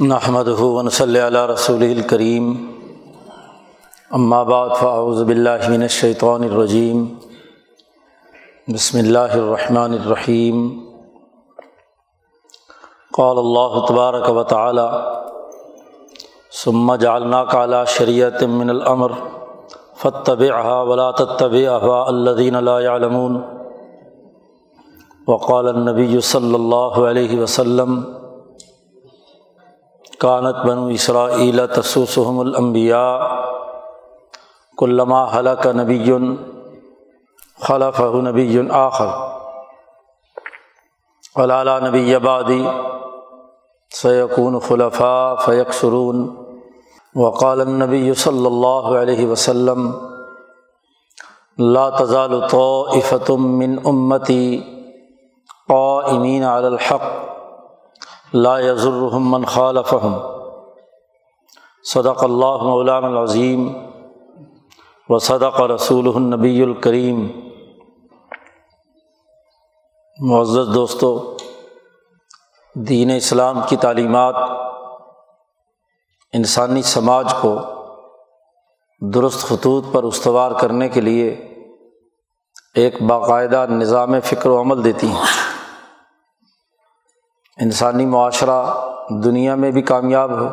نحمد ہُون صلی اللہ رسول الکریم بعد فاعوذ باللہ من الشیطان الرجیم بسم اللہ الرحمن الرحیم قال اللہ تبارک و تعالی ثم جعلناک علی شریعت من الامر فتبعها ولا تتبع اهواء الذین لا يعلمون. وقال النبی صلی اللہ علیہ وسلم کانت بنو اسرائیل تسوسحم الانبیاء کلما حلق نبی خلف نبی آخر ولالا نبی آبادی سیقون خلفاء فیق سرون وقال النبی صلی اللہ علیہ وسلم لا تزال طائفة من امتی قائمین علی الحق لا یضرحم من خالفہم صدق اللہ مولان العظیم و صدق رسول النبی الکریم. معزز دوستو، دین اسلام کی تعلیمات انسانی سماج کو درست خطوط پر استوار کرنے کے لیے ایک باقاعدہ نظام فکر و عمل دیتی ہیں۔ انسانی معاشرہ دنیا میں بھی کامیاب ہو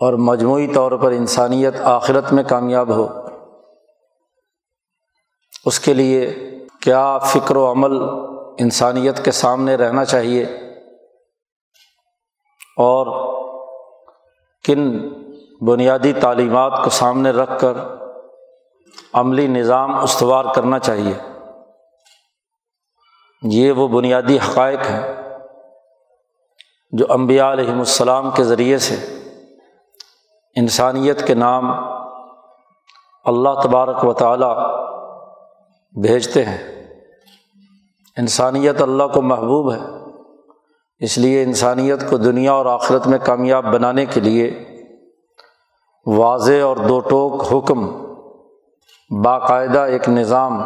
اور مجموعی طور پر انسانیت آخرت میں کامیاب ہو، اس کے لیے کیا فکر و عمل انسانیت کے سامنے رہنا چاہیے؟ اور کن بنیادی تعلیمات کو سامنے رکھ کر عملی نظام استوار کرنا چاہیے؟ یہ وہ بنیادی حقائق ہیں جو امبیا علیہم السلام کے ذریعے سے انسانیت کے نام اللہ تبارک و تعالیٰ بھیجتے ہیں۔ انسانیت اللہ کو محبوب ہے۔ اس لیے انسانیت کو دنیا اور آخرت میں کامیاب بنانے کے لیے واضح اور دو ٹوک حکم، باقاعدہ ایک نظام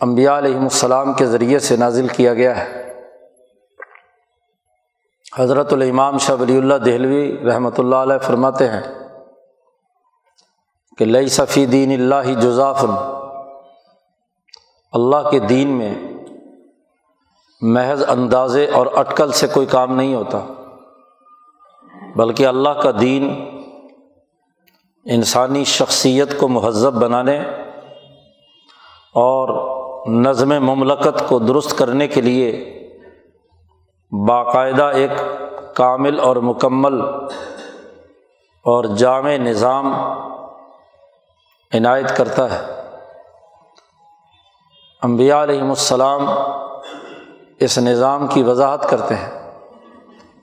امبیا علیہم السلام کے ذریعے سے نازل کیا گیا ہے۔ حضرت الامام شاہ ولی اللہ دہلوی رحمۃ اللہ علیہ فرماتے ہیں کہ لئی صفی دین اللہ جزافن، اللہ کے دین میں محض اندازے اور اٹکل سے کوئی کام نہیں ہوتا، بلکہ اللہ کا دین انسانی شخصیت کو مہذب بنانے اور نظم مملکت کو درست کرنے کے لیے باقاعدہ ایک کامل اور مکمل اور جامع نظام عنایت کرتا ہے۔ امبیا علیہم السلام اس نظام کی وضاحت کرتے ہیں۔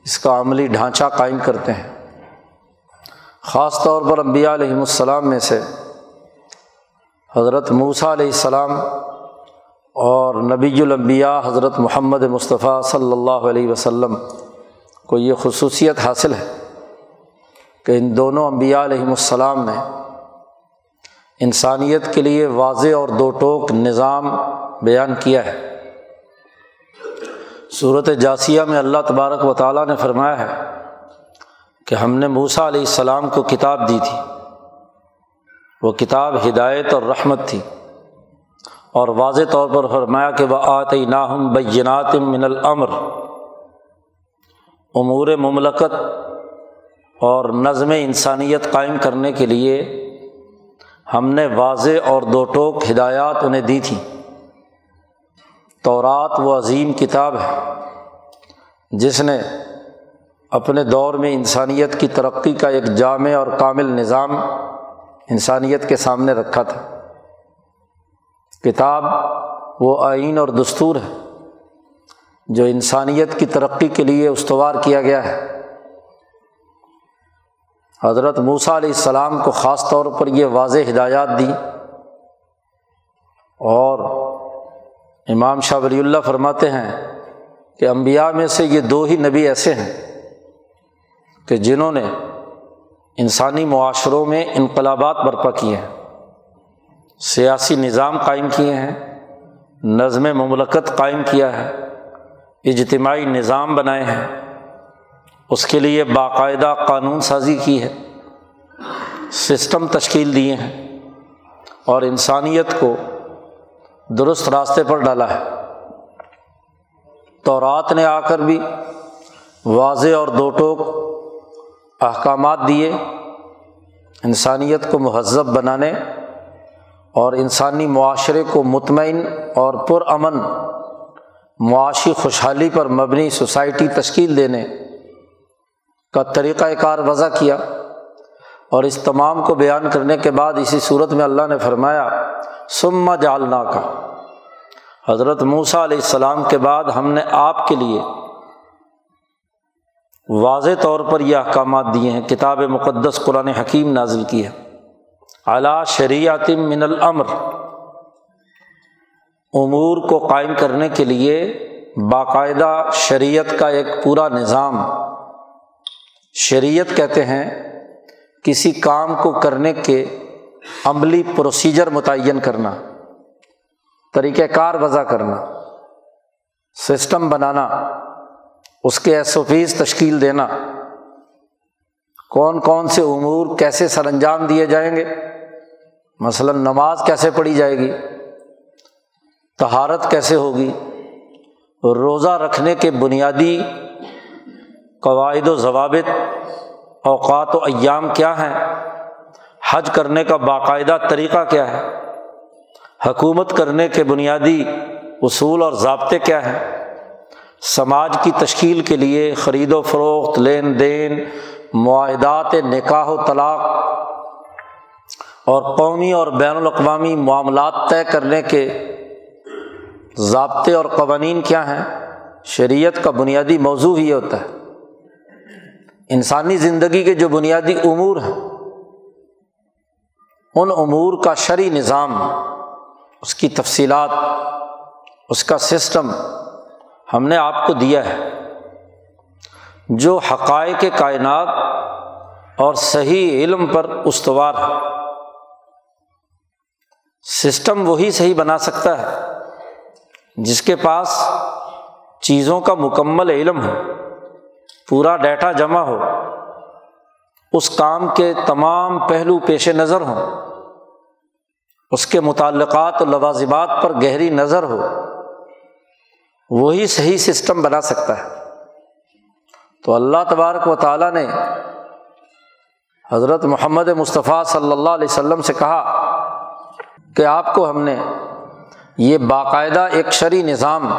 اس کا عملی ڈھانچہ قائم کرتے ہیں۔ خاص طور پر امبیا علیہم السلام میں سے حضرت موسیٰ علیہ السلام اور نبی الانبیاء حضرت محمد مصطفیٰ صلی اللہ علیہ وسلم کو یہ خصوصیت حاصل ہے کہ ان دونوں انبیاء علیہم السلام نے انسانیت کے لیے واضح اور دو ٹوک نظام بیان کیا ہے۔ صورت جاسیہ میں اللہ تبارک و تعالیٰ نے فرمایا ہے کہ ہم نے موسا علیہ السلام کو کتاب دی تھی۔ وہ کتاب ہدایت اور رحمت تھی۔ اور واضح طور پر فرمایا کہ وہ آتے ناہم بینات من العمر امور مملکت اور نظم انسانیت قائم کرنے کے لیے ہم نے واضح اور دو ٹوک ہدایات انہیں دی تھیں۔ تورات و عظیم کتاب ہے جس نے اپنے دور میں انسانیت کی ترقی کا ایک جامع اور کامل نظام انسانیت کے سامنے رکھا تھا۔ کتاب وہ آئین اور دستور ہے جو انسانیت کی ترقی کے لیے استوار کیا گیا ہے۔ حضرت موسیٰ علیہ السلام کو خاص طور پر یہ واضح ہدایات دی اور امام شاہ ولی اللہ فرماتے ہیں کہ امبیا میں سے یہ دو ہی نبی ایسے ہیں کہ جنہوں نے انسانی معاشروں میں انقلابات برپا کیے ہیں۔ سیاسی نظام قائم کیے ہیں، نظم مملکت قائم کیا ہے، اجتماعی نظام بنائے ہیں۔ اس کے لیے باقاعدہ قانون سازی کی ہے، سسٹم تشکیل دیے ہیں اور انسانیت کو درست راستے پر ڈالا ہے۔ تو رات نے آ کر بھی واضح اور دو ٹوک احکامات دیے، انسانیت کو مہذب بنانے اور انسانی معاشرے کو مطمئن اور پرامن، معاشی خوشحالی پر مبنی سوسائٹی تشکیل دینے کا طریقۂ کار وضع کیا اور اس تمام کو بیان کرنے کے بعد اسی صورت میں اللہ نے فرمایا سما جالنا کا حضرت موسیٰ علیہ السلام کے بعد ہم نے آپ کے لیے واضح طور پر یہ احکامات دیے ہیں، کتاب مقدس قرآن حکیم نازل کی ہے۔ اعلیٰ شریعت من العمر امور کو قائم کرنے کے لیے باقاعدہ شریعت کا ایک پورا نظام۔ شریعت کہتے ہیں، کسی کام کو کرنے کے عملی پروسیجر متعین کرنا طریقۂ کار وضع کرنا سسٹم بنانا، اس کے ایس او پیز تشکیل دینا۔ کون کون سے امور کیسے سر انجام دیے جائیں گے؟ مثلاً نماز کیسے پڑھی جائے گی؟ تہارت کیسے ہوگی؟ روزہ رکھنے کے بنیادی قواعد و ضوابط، اوقات و ایام کیا ہیں؟ حج کرنے کا باقاعدہ طریقہ کیا ہے؟ حکومت کرنے کے بنیادی اصول اور ضابطے کیا ہیں؟ سماج کی تشکیل کے لیے خرید و فروخت، لین دین، معاہدات، نکاح و طلاق اور قومی اور بین الاقوامی معاملات طے کرنے کے ضابطے اور قوانین کیا ہیں؟ شریعت کا بنیادی موضوع ہی ہوتا ہے۔ انسانی زندگی کے جو بنیادی امور ہیں، ان امور کا شرعی نظام، اس کی تفصیلات، اس کا سسٹم ہم نے آپ کو دیا ہے۔ جو حقائق کائنات اور صحیح علم پر استوار ہے۔ سسٹم وہی صحیح بنا سکتا ہے جس کے پاس چیزوں کا مکمل علم ہو، پورا ڈیٹا جمع ہو، اس کام کے تمام پہلو پیش نظر ہوں، اس کے متعلقات و لوازمات پر گہری نظر ہو، وہی صحیح سسٹم بنا سکتا ہے۔ تو اللہ تبارک و تعالیٰ نے حضرت محمد مصطفیٰ صلی اللہ علیہ وسلم سے کہا کہ آپ کو ہم نے یہ باقاعدہ ایک شرعی نظام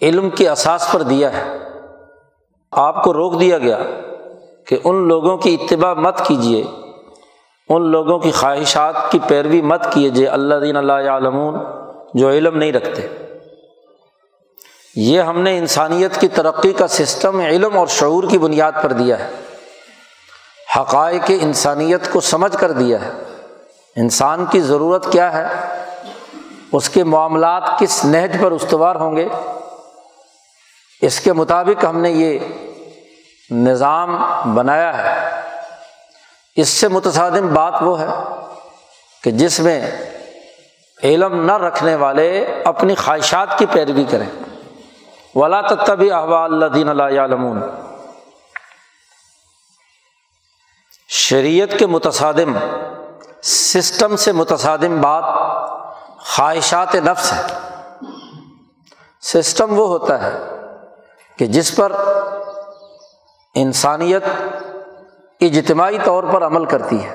علم کے اساس پر دیا ہے۔ آپ کو روک دیا گیا کہ ان لوگوں کی اتباع مت کیجیے ان لوگوں کی خواہشات کی پیروی مت کیجیے اللہ دین اللہ عالمون جو علم نہیں رکھتے۔ یہ ہم نے انسانیت کی ترقی کا سسٹم علم اور شعور کی بنیاد پر دیا ہے۔ حقائق انسانیت کو سمجھ کر دیا ہے۔ انسان کی ضرورت کیا ہے؟ اس کے معاملات کس نہج پر استوار ہوں گے؟ اس کے مطابق ہم نے یہ نظام بنایا ہے۔ اس سے متصادم بات وہ ہے کہ جس میں علم نہ رکھنے والے اپنی خواہشات کی پیروی کریں۔ ولا تبی احوا اللہ دین اللہ علمون شریعت کے متصادم سسٹم سے متصادم بات خواہشات نفس ہے سسٹم وہ ہوتا ہے کہ جس پر انسانیت اجتماعی طور پر عمل کرتی ہے،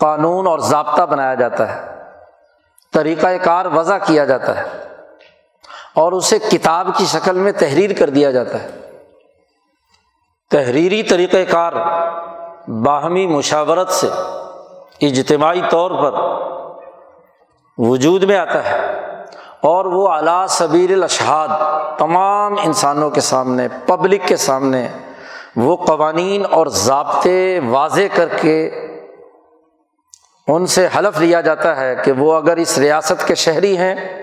قانون اور ضابطہ بنایا جاتا ہے طریقۂ کار وضع کیا جاتا ہے، اور اسے کتاب کی شکل میں تحریر کر دیا جاتا ہے۔ تحریری طریقۂ کار باہمی مشاورت سے اجتماعی طور پر وجود میں آتا ہے اور وہ اعلیٰ صبیر الاشہاد تمام انسانوں کے سامنے پبلک کے سامنے وہ قوانین اور ضابطے واضح کر کے ان سے حلف لیا جاتا ہے کہ وہ اگر اس ریاست کے شہری ہیں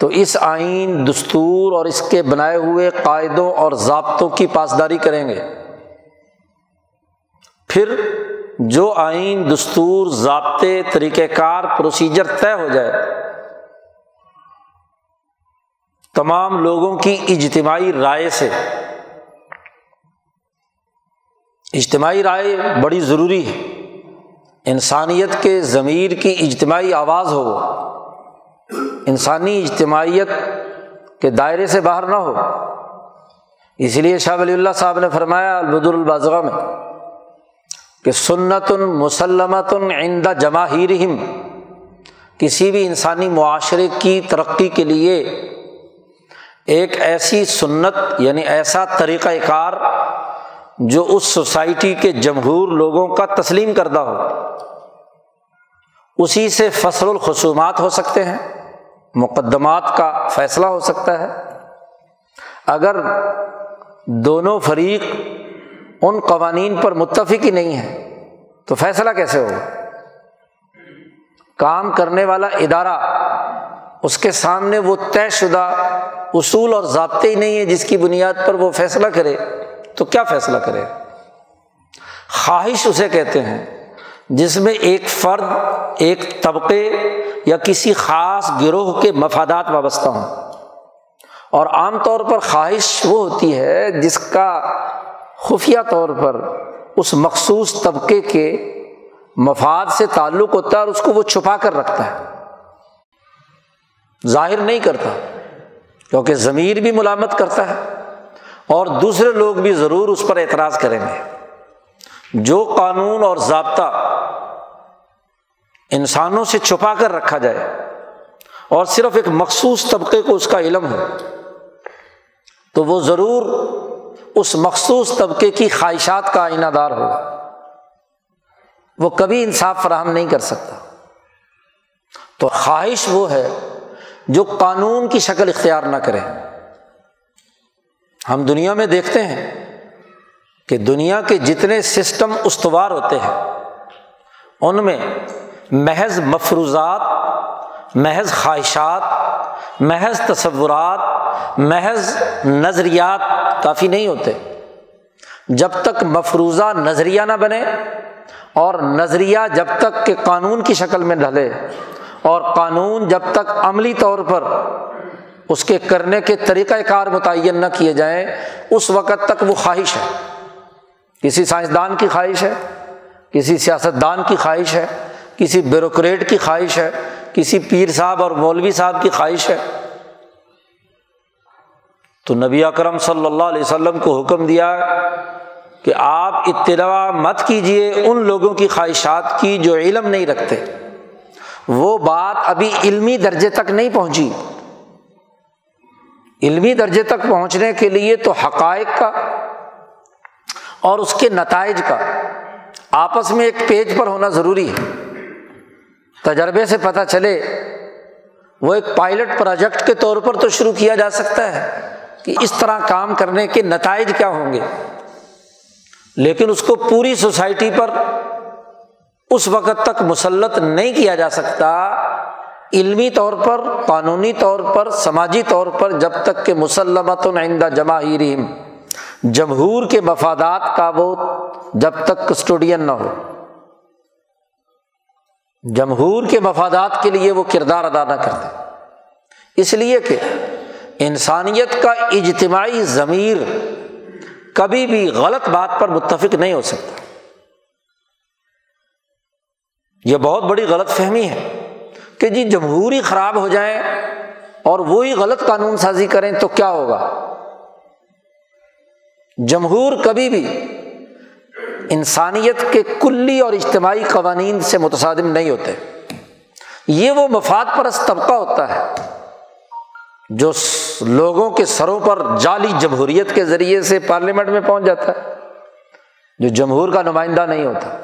تو اس آئین، دستور اور اس کے بنائے ہوئے قاعدوں اور ضابطوں کی پاسداری کریں گے۔ پھر جو آئین، دستور، ضابطے طریقۂ کار پروسیجر طے ہو جائے۔ تمام لوگوں کی اجتماعی رائے سے۔ اجتماعی رائے بڑی ضروری ہے۔ انسانیت کے ضمیر کی اجتماعی آواز ہو۔ انسانی اجتماعیت کے دائرے سے باہر نہ ہو۔ اسی لیے شاہ ولی اللہ صاحب نے فرمایا، البدر الباضغ میں کہ سنت مسلمت عندہ جماہیر کسی بھی انسانی معاشرے کی ترقی کے لیے ایک ایسی سنت یعنی ایسا طریقۂ کار جو اس سوسائٹی کے جمہور لوگوں کا تسلیم کردہ ہو۔ اسی سے فصل الخصومات ہو سکتے ہیں، مقدمات کا فیصلہ ہو سکتا ہے۔ اگر دونوں فریق ان قوانین پر متفق ہی نہیں ہے، تو فیصلہ کیسے ہوگا؟ کام کرنے والا ادارہ، اس کے سامنے وہ طے شدہ اصول اور ضابطے ہی نہیں ہے جس کی بنیاد پر وہ فیصلہ کرے، تو کیا فیصلہ کرے؟ خواہش اسے کہتے ہیں، جس میں ایک فرد، ایک طبقے یا کسی خاص گروہ کے مفادات وابستہ ہوں۔ اور عام طور پر خواہش وہ ہوتی ہے جس کا خفیہ طور پر اس مخصوص طبقے کے مفاد سے تعلق ہوتا ہے اور اس کو وہ چھپا کر رکھتا ہے۔ ظاہر نہیں کرتا، کیونکہ ضمیر بھی ملامت کرتا ہے اور دوسرے لوگ بھی ضرور اس پر اعتراض کریں گے۔ جو قانون اور ضابطہ انسانوں سے چھپا کر رکھا جائے اور صرف ایک مخصوص طبقے کو اس کا علم ہو، تو وہ ضرور اس مخصوص طبقے کی خواہشات کا آئینہ دار ہوگا۔ وہ کبھی انصاف فراہم نہیں کر سکتا۔ تو خواہش وہ ہے جو قانون کی شکل اختیار نہ کرے۔ ہم دنیا میں دیکھتے ہیں کہ دنیا کے جتنے سسٹم استوار ہوتے ہیں، ان میں محض مفروضات محض خواہشات، محض تصورات، محض نظریات کافی نہیں ہوتے۔ جب تک مفروضہ نظریہ نہ بنے اور نظریہ جب تک کہ قانون کی شکل میں ڈھلے اور قانون جب تک عملی طور پر اس کے کرنے کے طریقۂ کار متعین نہ کیے جائیں، اس وقت تک وہ خواہش ہے۔ کسی سائنسدان کی خواہش ہے، کسی سیاستدان کی خواہش ہے، کسی بیوروکریٹ کی خواہش ہے کسی پیر صاحب اور مولوی صاحب کی خواہش ہے۔ تو نبی اکرم صلی اللہ علیہ وسلم کو حکم دیا کہ آپ اطلاع مت کیجیے ان لوگوں کی خواہشات کی جو علم نہیں رکھتے۔ وہ بات ابھی علمی درجے تک نہیں پہنچی۔ علمی درجے تک پہنچنے کے لیے تو حقائق کا اور اس کے نتائج کا۔ آپس میں ایک پیج پر ہونا ضروری ہے۔ تجربے سے پتہ چلے، وہ ایک پائلٹ پروجیکٹ کے طور پر تو شروع کیا جا سکتا ہے کہ اس طرح کام کرنے کے نتائج کیا ہوں گے۔ لیکن اس کو پوری سوسائٹی پر اس وقت تک مسلط نہیں کیا جا سکتا۔ علمی طور پر، قانونی طور پر، سماجی طور پر جب تک کہ مسلمت نئندہ جماہیر جمہور کے مفادات کا وہ جب تک کسٹوڈین نہ ہو۔ جمہور کے مفادات کے لیے وہ کردار ادا نہ کرتے۔ اس لیے کہ انسانیت کا اجتماعی ضمیر کبھی بھی غلط بات پر متفق نہیں ہو سکتا۔ یہ بہت بڑی غلط فہمی ہے کہ جی جمہوری خراب ہو جائے اور وہی غلط قانون سازی کریں تو کیا ہوگا؟ جمہور کبھی بھی انسانیت کے کلی اور اجتماعی قوانین سے متصادم نہیں ہوتے۔ یہ وہ مفاد پرست طبقہ ہوتا ہے جو لوگوں کے سروں پر جعلی جمہوریت کے ذریعے سے پارلیمنٹ میں پہنچ جاتا ہے، جو جمہور کا نمائندہ نہیں ہوتا۔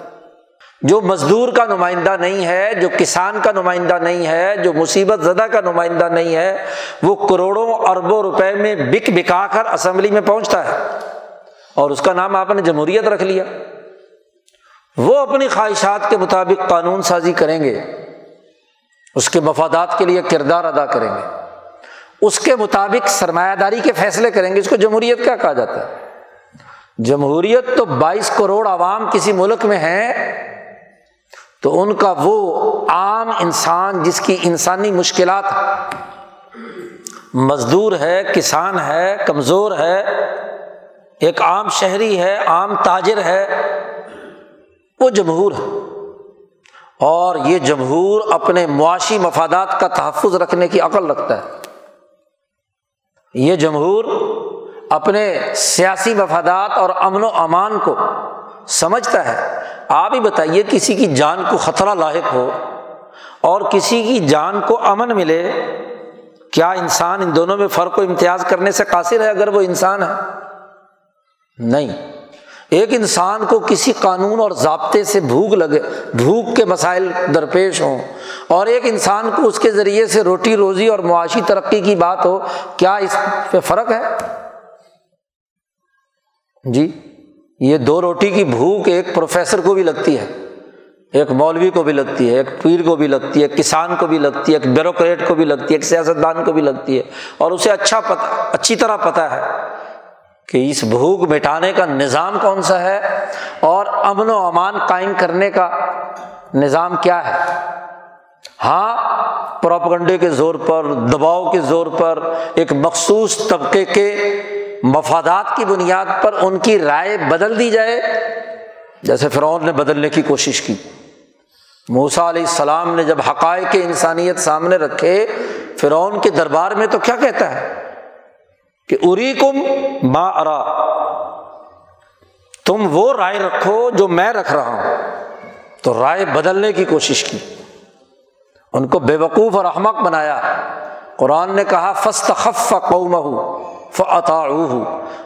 جو مزدور کا نمائندہ نہیں ہے، جو کسان کا نمائندہ نہیں ہے، جو مصیبت زدہ کا نمائندہ نہیں ہے، وہ کروڑوں اربوں روپے میں بک بکا کر اسمبلی میں پہنچتا ہے۔ اور اس کا نام آپ نے جمہوریت رکھ لیا۔ وہ اپنی خواہشات کے مطابق قانون سازی کریں گے، اس کے مفادات کے لیے کردار ادا کریں گے، اس کے مطابق سرمایہ داری کے فیصلے کریں گے، اس کو جمہوریت کیا کہا جاتا ہے؟ جمہوریت تو بائیس کروڑ عوام کسی ملک میں ہے تو ان کا وہ عام انسان جس کی انسانی مشکلات مزدور ہے، کسان ہے، کمزور ہے، ایک عام شہری ہے، عام تاجر ہے وہ جمہور ہے اور یہ جمہور اپنے معاشی مفادات کا تحفظ رکھنے کی عقل رکھتا ہے۔ یہ جمہور اپنے سیاسی مفادات اور امن و امان کو سمجھتا ہے۔ آپ ہی بتائیے کسی کی جان کو خطرہ لاحق ہو اور کسی کی جان کو امن ملے، کیا انسان ان دونوں میں فرق و امتیاز کرنے سے قاصر ہے اگر وہ انسان ہے نہیں۔ ایک انسان کو کسی قانون اور ضابطے سے بھوک لگے، بھوک کے مسائل درپیش ہوں۔ اور ایک انسان کو اس کے ذریعے سے روٹی، روزی اور معاشی ترقی کی بات ہو، کیا اس پہ فرق ہے؟ جی یہ دو روٹی کی بھوک ایک پروفیسر کو بھی لگتی ہے، ایک مولوی کو بھی لگتی ہے، ایک پیر کو بھی لگتی ہے، ایک کسان کو بھی لگتی ہے، ایک بیوروکریٹ کو بھی لگتی ہے، ایک سیاست دان کو بھی لگتی ہے۔ اور اسے اچھا پتہ اچھی طرح پتہ ہے۔ کہ اس بھوک مٹانے کا نظام کون سا ہے اور امن و امان قائم کرنے کا نظام کیا ہے؟ ہاں پروپگنڈے کے زور پر، دباؤ کے زور پر، ایک مخصوص طبقے کے مفادات کی بنیاد پر ان کی رائے بدل دی جائے۔ جیسے فرعون نے بدلنے کی کوشش کی۔ موسا علیہ السلام نے جب حقائق انسانیت سامنے رکھے، فرعون کے دربار میں تو کیا کہتا ہے؟ کہ اری کم ما ارا۔ تم وہ رائے رکھو جو میں رکھ رہا ہوں۔ تو رائے بدلنے کی کوشش کی۔ ان کو بے وقوف اور احمق بنایا۔ قرآن نے کہا فسط خف قوم فعطا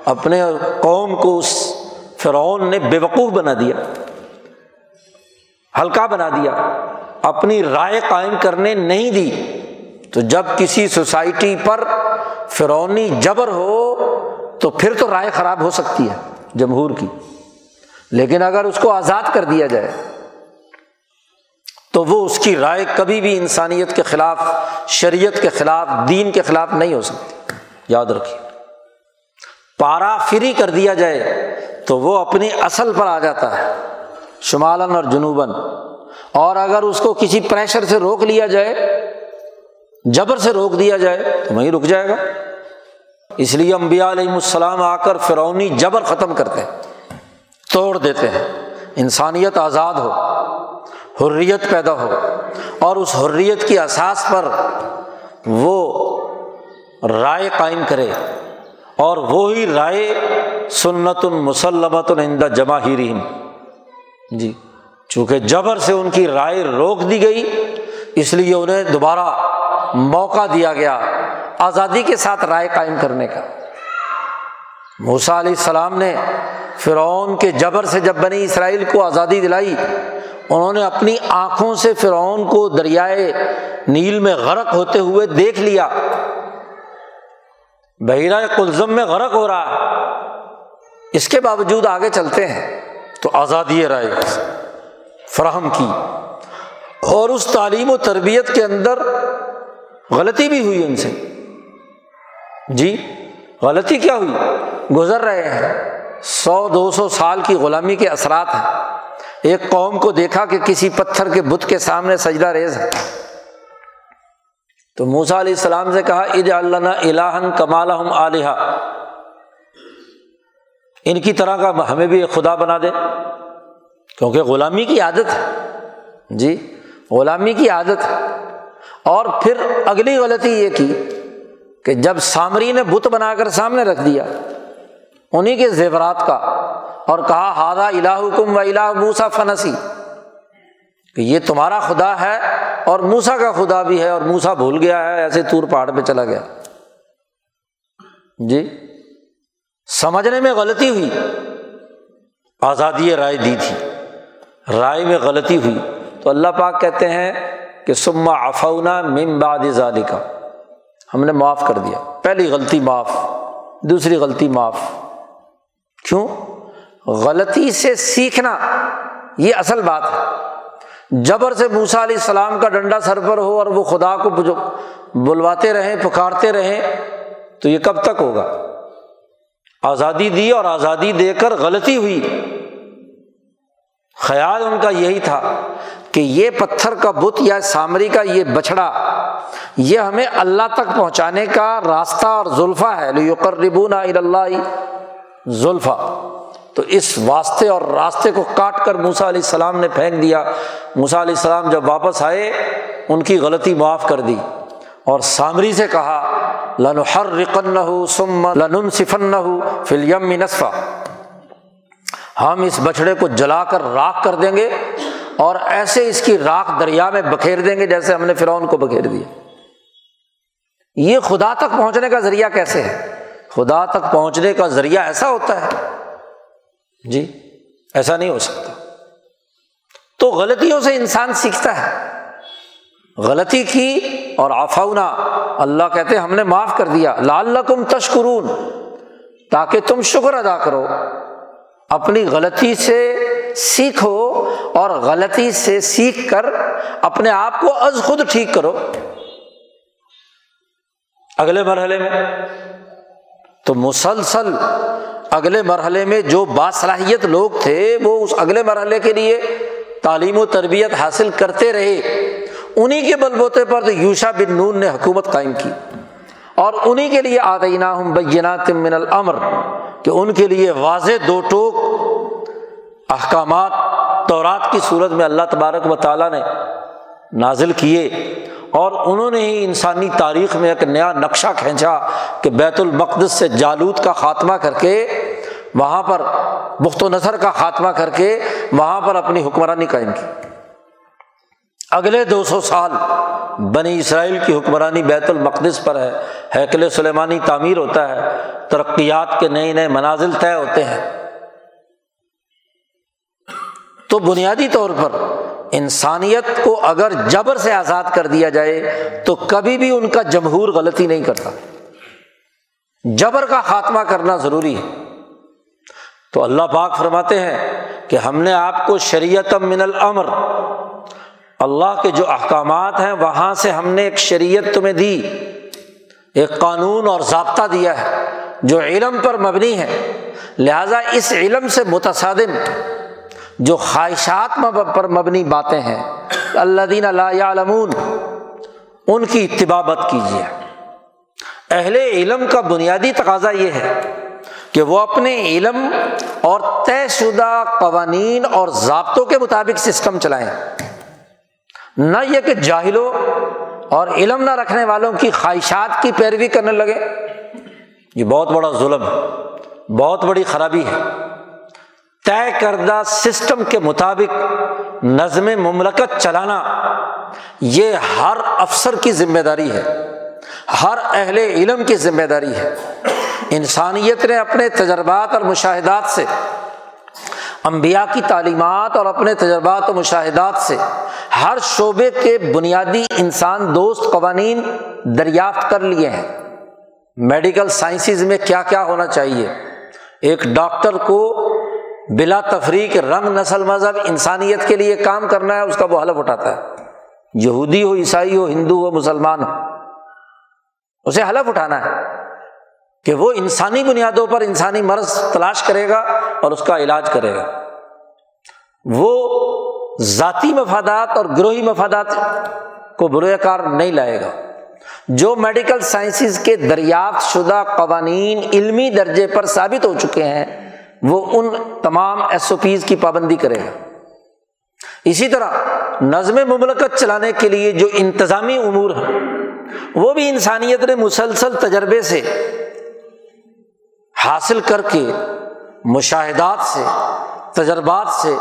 اپنے قوم کو اس فرعون نے بے وقوف بنا دیا۔ ہلکا بنا دیا۔ اپنی رائے قائم کرنے نہیں دی۔ تو جب کسی سوسائٹی پر فرونی جبر ہو تو پھر تو رائے خراب ہو سکتی ہے جمہور کی۔ لیکن اگر اس کو آزاد کر دیا جائے تو وہ اس کی رائے کبھی بھی انسانیت کے خلاف، شریعت کے خلاف، دین کے خلاف نہیں ہو سکتی۔ یاد رکھیے۔ پارا فری کر دیا جائے تو وہ اپنی اصل پر آ جاتا ہے شمالن اور جنوباً۔ اور اگر اس کو کسی پریشر سے روک لیا جائے جبر سے روک دیا جائے تو وہیں رک جائے گا۔ اس لیے امبیا علیہ السلام آ کر فرونی جبر ختم کرتے ہیں، توڑ دیتے ہیں۔ انسانیت آزاد ہو، حریت پیدا ہو اور اس حریت کی اساس پر وہ رائے قائم کرے اور وہی رائے سنت المسلمت الدا جمع ہی رحم جی چونکہ جبر سے ان کی رائے روک دی گئی، اس لیے انہیں دوبارہ موقع دیا گیا آزادی کے ساتھ رائے قائم کرنے کا۔ موسا علیہ السلام نے فرعون کے جبر سے جب بنی اسرائیل کو آزادی دلائی، انہوں نے اپنی آنکھوں سے فرعون کو دریائے نیل میں غرق ہوتے ہوئے دیکھ لیا۔ بحیرہ کلزم میں غرق ہو رہا۔ ہے اس کے باوجود آگے چلتے ہیں۔ تو آزادی رائے فراہم کی۔ اور اس تعلیم و تربیت کے اندر غلطی بھی ہوئی ان سے۔ جی غلطی کیا ہوئی؟ گزر رہے ہیں۔ سو، دو سو سال کی غلامی کے اثرات ہیں۔ ایک قوم کو دیکھا کہ کسی پتھر کے بت کے سامنے سجدہ ریز ہے۔ تو موسا علیہ السلام سے کہا اج اللہ الہن کمال علیہ ان کی طرح کا ہمیں بھی ایک خدا بنا دے۔ کیونکہ غلامی کی عادت ہے۔ جی غلامی کی عادت ہے۔ اور پھر اگلی غلطی یہ کی کہ جب سامری نے بت بنا کر سامنے رکھ دیا انہیں کے زیورات کا اور کہا ہادہ الہ حکم و الہ موسا فنسی کہ یہ تمہارا خدا ہے اور موسا کا خدا بھی ہے اور موسا بھول گیا ہے، ایسے تور پہاڑ پہ چلا گیا۔ جی سمجھنے میں غلطی ہوئی۔ آزادی رائے دی تھی۔ رائے میں غلطی ہوئی۔ تو اللہ پاک کہتے ہیں کہ سما افونا ممباد ظالی کا ہم نے معاف کر دیا۔ پہلی غلطی معاف، دوسری غلطی معاف۔ کیوں؟ غلطی سے سیکھنا، یہ اصل بات۔ ہے جبر سے موسا علیہ السلام کا ڈنڈا سر پر ہو اور وہ خدا کو بلواتے رہیں، پکارتے رہیں، تو یہ کب تک ہوگا؟ آزادی دی اور آزادی دے کر غلطی ہوئی۔ خیال ان کا یہی تھا۔ کہ یہ پتھر کا بت یا سامری کا یہ بچڑا یہ ہمیں اللہ تک پہنچانے کا راستہ اور زلفا ہے۔ اللہ زلفا۔ تو اس واسطے اور راستے کو کاٹ کر موسا علیہ السلام نے پھینک دیا۔ موسا علیہ السلام جب واپس آئے، ان کی غلطی معاف کر دی اور سامری سے کہا لن ہر رقن سم لن صفن فلیم نصفہ ہم اس بچڑے کو جلا کر راکھ کر دیں گے اور ایسے اس کی راکھ دریا میں بکھیر دیں گے جیسے ہم نے فرعون کو بکھیر دیا۔ یہ خدا تک پہنچنے کا ذریعہ کیسے ہے؟ خدا تک پہنچنے کا ذریعہ ایسا ہوتا ہے۔ جی ایسا نہیں ہو سکتا۔ تو غلطیوں سے انسان سیکھتا ہے۔ غلطی کی اور آفاؤنا اللہ کہتے ہم نے معاف کر دیا۔ لال کم تشکرون، تاکہ تم شکر ادا کرو۔ اپنی غلطی سے سیکھو۔ اور غلطی سے سیکھ کر اپنے آپ کو از خود ٹھیک کرو۔ اگلے مرحلے میں۔ تو مسلسل اگلے مرحلے میں جو باصلاحیت لوگ تھے، وہ اس اگلے مرحلے کے لیے تعلیم و تربیت حاصل کرتے رہے۔ انہیں کے بل بوتے پر تو یوشا بن نون نے حکومت قائم کی۔ اور انہیں کے لیے آدینہ ہم بینات من الامر، کہ ان کے لیے واضح دو ٹوک احکامات تورات کی صورت میں اللہ تبارک و تعالیٰ نے نازل کیے اور انہوں نے ہی انسانی تاریخ میں ایک نیا نقشہ کھینچا کہ بیت المقدس سے جالود کا خاتمہ کر کے وہاں پر بخت و نثر کا خاتمہ کر کے وہاں پر اپنی حکمرانی قائم کی۔ اگلے دو سو سال بنی اسرائیل کی حکمرانی بیت المقدس پر ہے حیکل سلیمانی تعمیر ہوتا ہے، ترقیات کے نئے نئے منازل طے ہوتے ہیں۔ تو بنیادی طور پر انسانیت کو اگر جبر سے آزاد کر دیا جائے تو کبھی بھی ان کا جمہور غلطی نہیں کرتا۔ جبر کا خاتمہ کرنا ضروری ہے۔ تو اللہ پاک فرماتے ہیں کہ ہم نے آپ کو شریعت من العمر اللہ کے جو احکامات ہیں وہاں سے ہم نے ایک شریعت تمہیں دی، ایک قانون اور ضابطہ دیا ہے جو علم پر مبنی ہے۔ لہذا اس علم سے متصادم۔ جو خواہشات پر مبنی باتیں ہیں اللہ دین اللہ علمون ان کی اتبابت کیجیے۔ اہل علم کا بنیادی تقاضا یہ ہے کہ وہ اپنے علم اور طے شدہ قوانین اور ضابطوں کے مطابق سسٹم چلائیں۔ نہ یہ کہ جاہلوں اور علم نہ رکھنے والوں کی خواہشات کی پیروی کرنے لگے۔ یہ بہت بڑا ظلم ہے بہت بڑی خرابی ہے۔ طے کردہ سسٹم کے مطابق نظم مملکت چلانا یہ ہر افسر کی ذمہ داری ہے، ہر اہل علم کی ذمہ داری ہے۔ انسانیت نے اپنے تجربات اور مشاہدات سے امبیا کی تعلیمات اور اپنے تجربات و مشاہدات سے ہر شعبے کے بنیادی انسان دوست قوانین دریافت کر لیے ہیں۔ میڈیکل سائنسز میں کیا کیا ہونا چاہیے؟ ایک ڈاکٹر کو بلا تفریق رنگ نسل مذہب انسانیت کے لیے کام کرنا ہے، اس کا وہ حلف اٹھاتا ہے۔ یہودی ہو، عیسائی ہو، ہندو ہو، مسلمان ہو، اسے حلف اٹھانا ہے کہ وہ انسانی بنیادوں پر انسانی مرض تلاش کرے گا اور اس کا علاج کرے گا۔ وہ ذاتی مفادات اور گروہی مفادات کو برے کار نہیں لائے گا۔ جو میڈیکل سائنسز کے دریافت شدہ قوانین علمی درجے پر ثابت ہو چکے ہیں وہ ان تمام ایس او پیز کی پابندی کرے گا۔ اسی طرح نظم مملکت چلانے کے لیے جو انتظامی امور ہیں، وہ بھی انسانیت نے مسلسل تجربے سے حاصل کر کے، مشاہدات سے، تجربات سے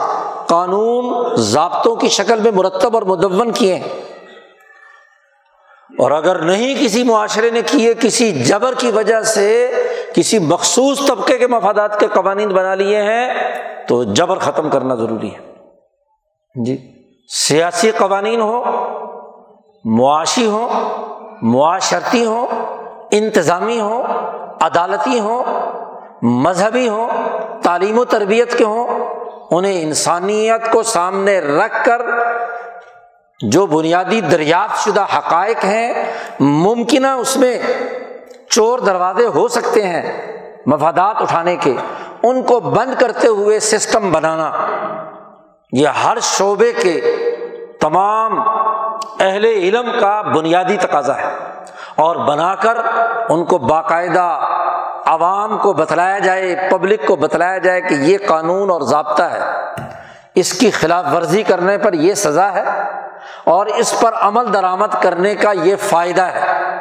قانون ضابطوں کی شکل میں مرتب اور مدون کیے ہیں۔ اور اگر نہیں کسی معاشرے نے کیے، کسی جبر کی وجہ سے کسی مخصوص طبقے کے مفادات کے قوانین بنا لیے ہیں، تو جبر ختم کرنا ضروری ہے۔ جی سیاسی قوانین ہو معاشی ہو معاشرتی ہو انتظامی ہو عدالتی ہوں، مذہبی ہوں، تعلیم و تربیت کے ہوں، انہیں انسانیت کو سامنے رکھ کر جو بنیادی دریافت شدہ حقائق ہیں، ممکنہ اس میں چور دروازے ہو سکتے ہیں مفادات اٹھانے کے، ان کو بند کرتے ہوئے سسٹم بنانا۔ یہ ہر شعبے کے تمام اہل علم کا بنیادی تقاضا ہے۔ اور بنا کر ان کو باقاعدہ عوام کو بتلایا جائے، پبلک کو بتلایا جائے کہ یہ قانون اور ضابطہ ہے۔ اس کی خلاف ورزی کرنے پر یہ سزا ہے اور اس پر عمل درآمد کرنے کا یہ فائدہ ہے۔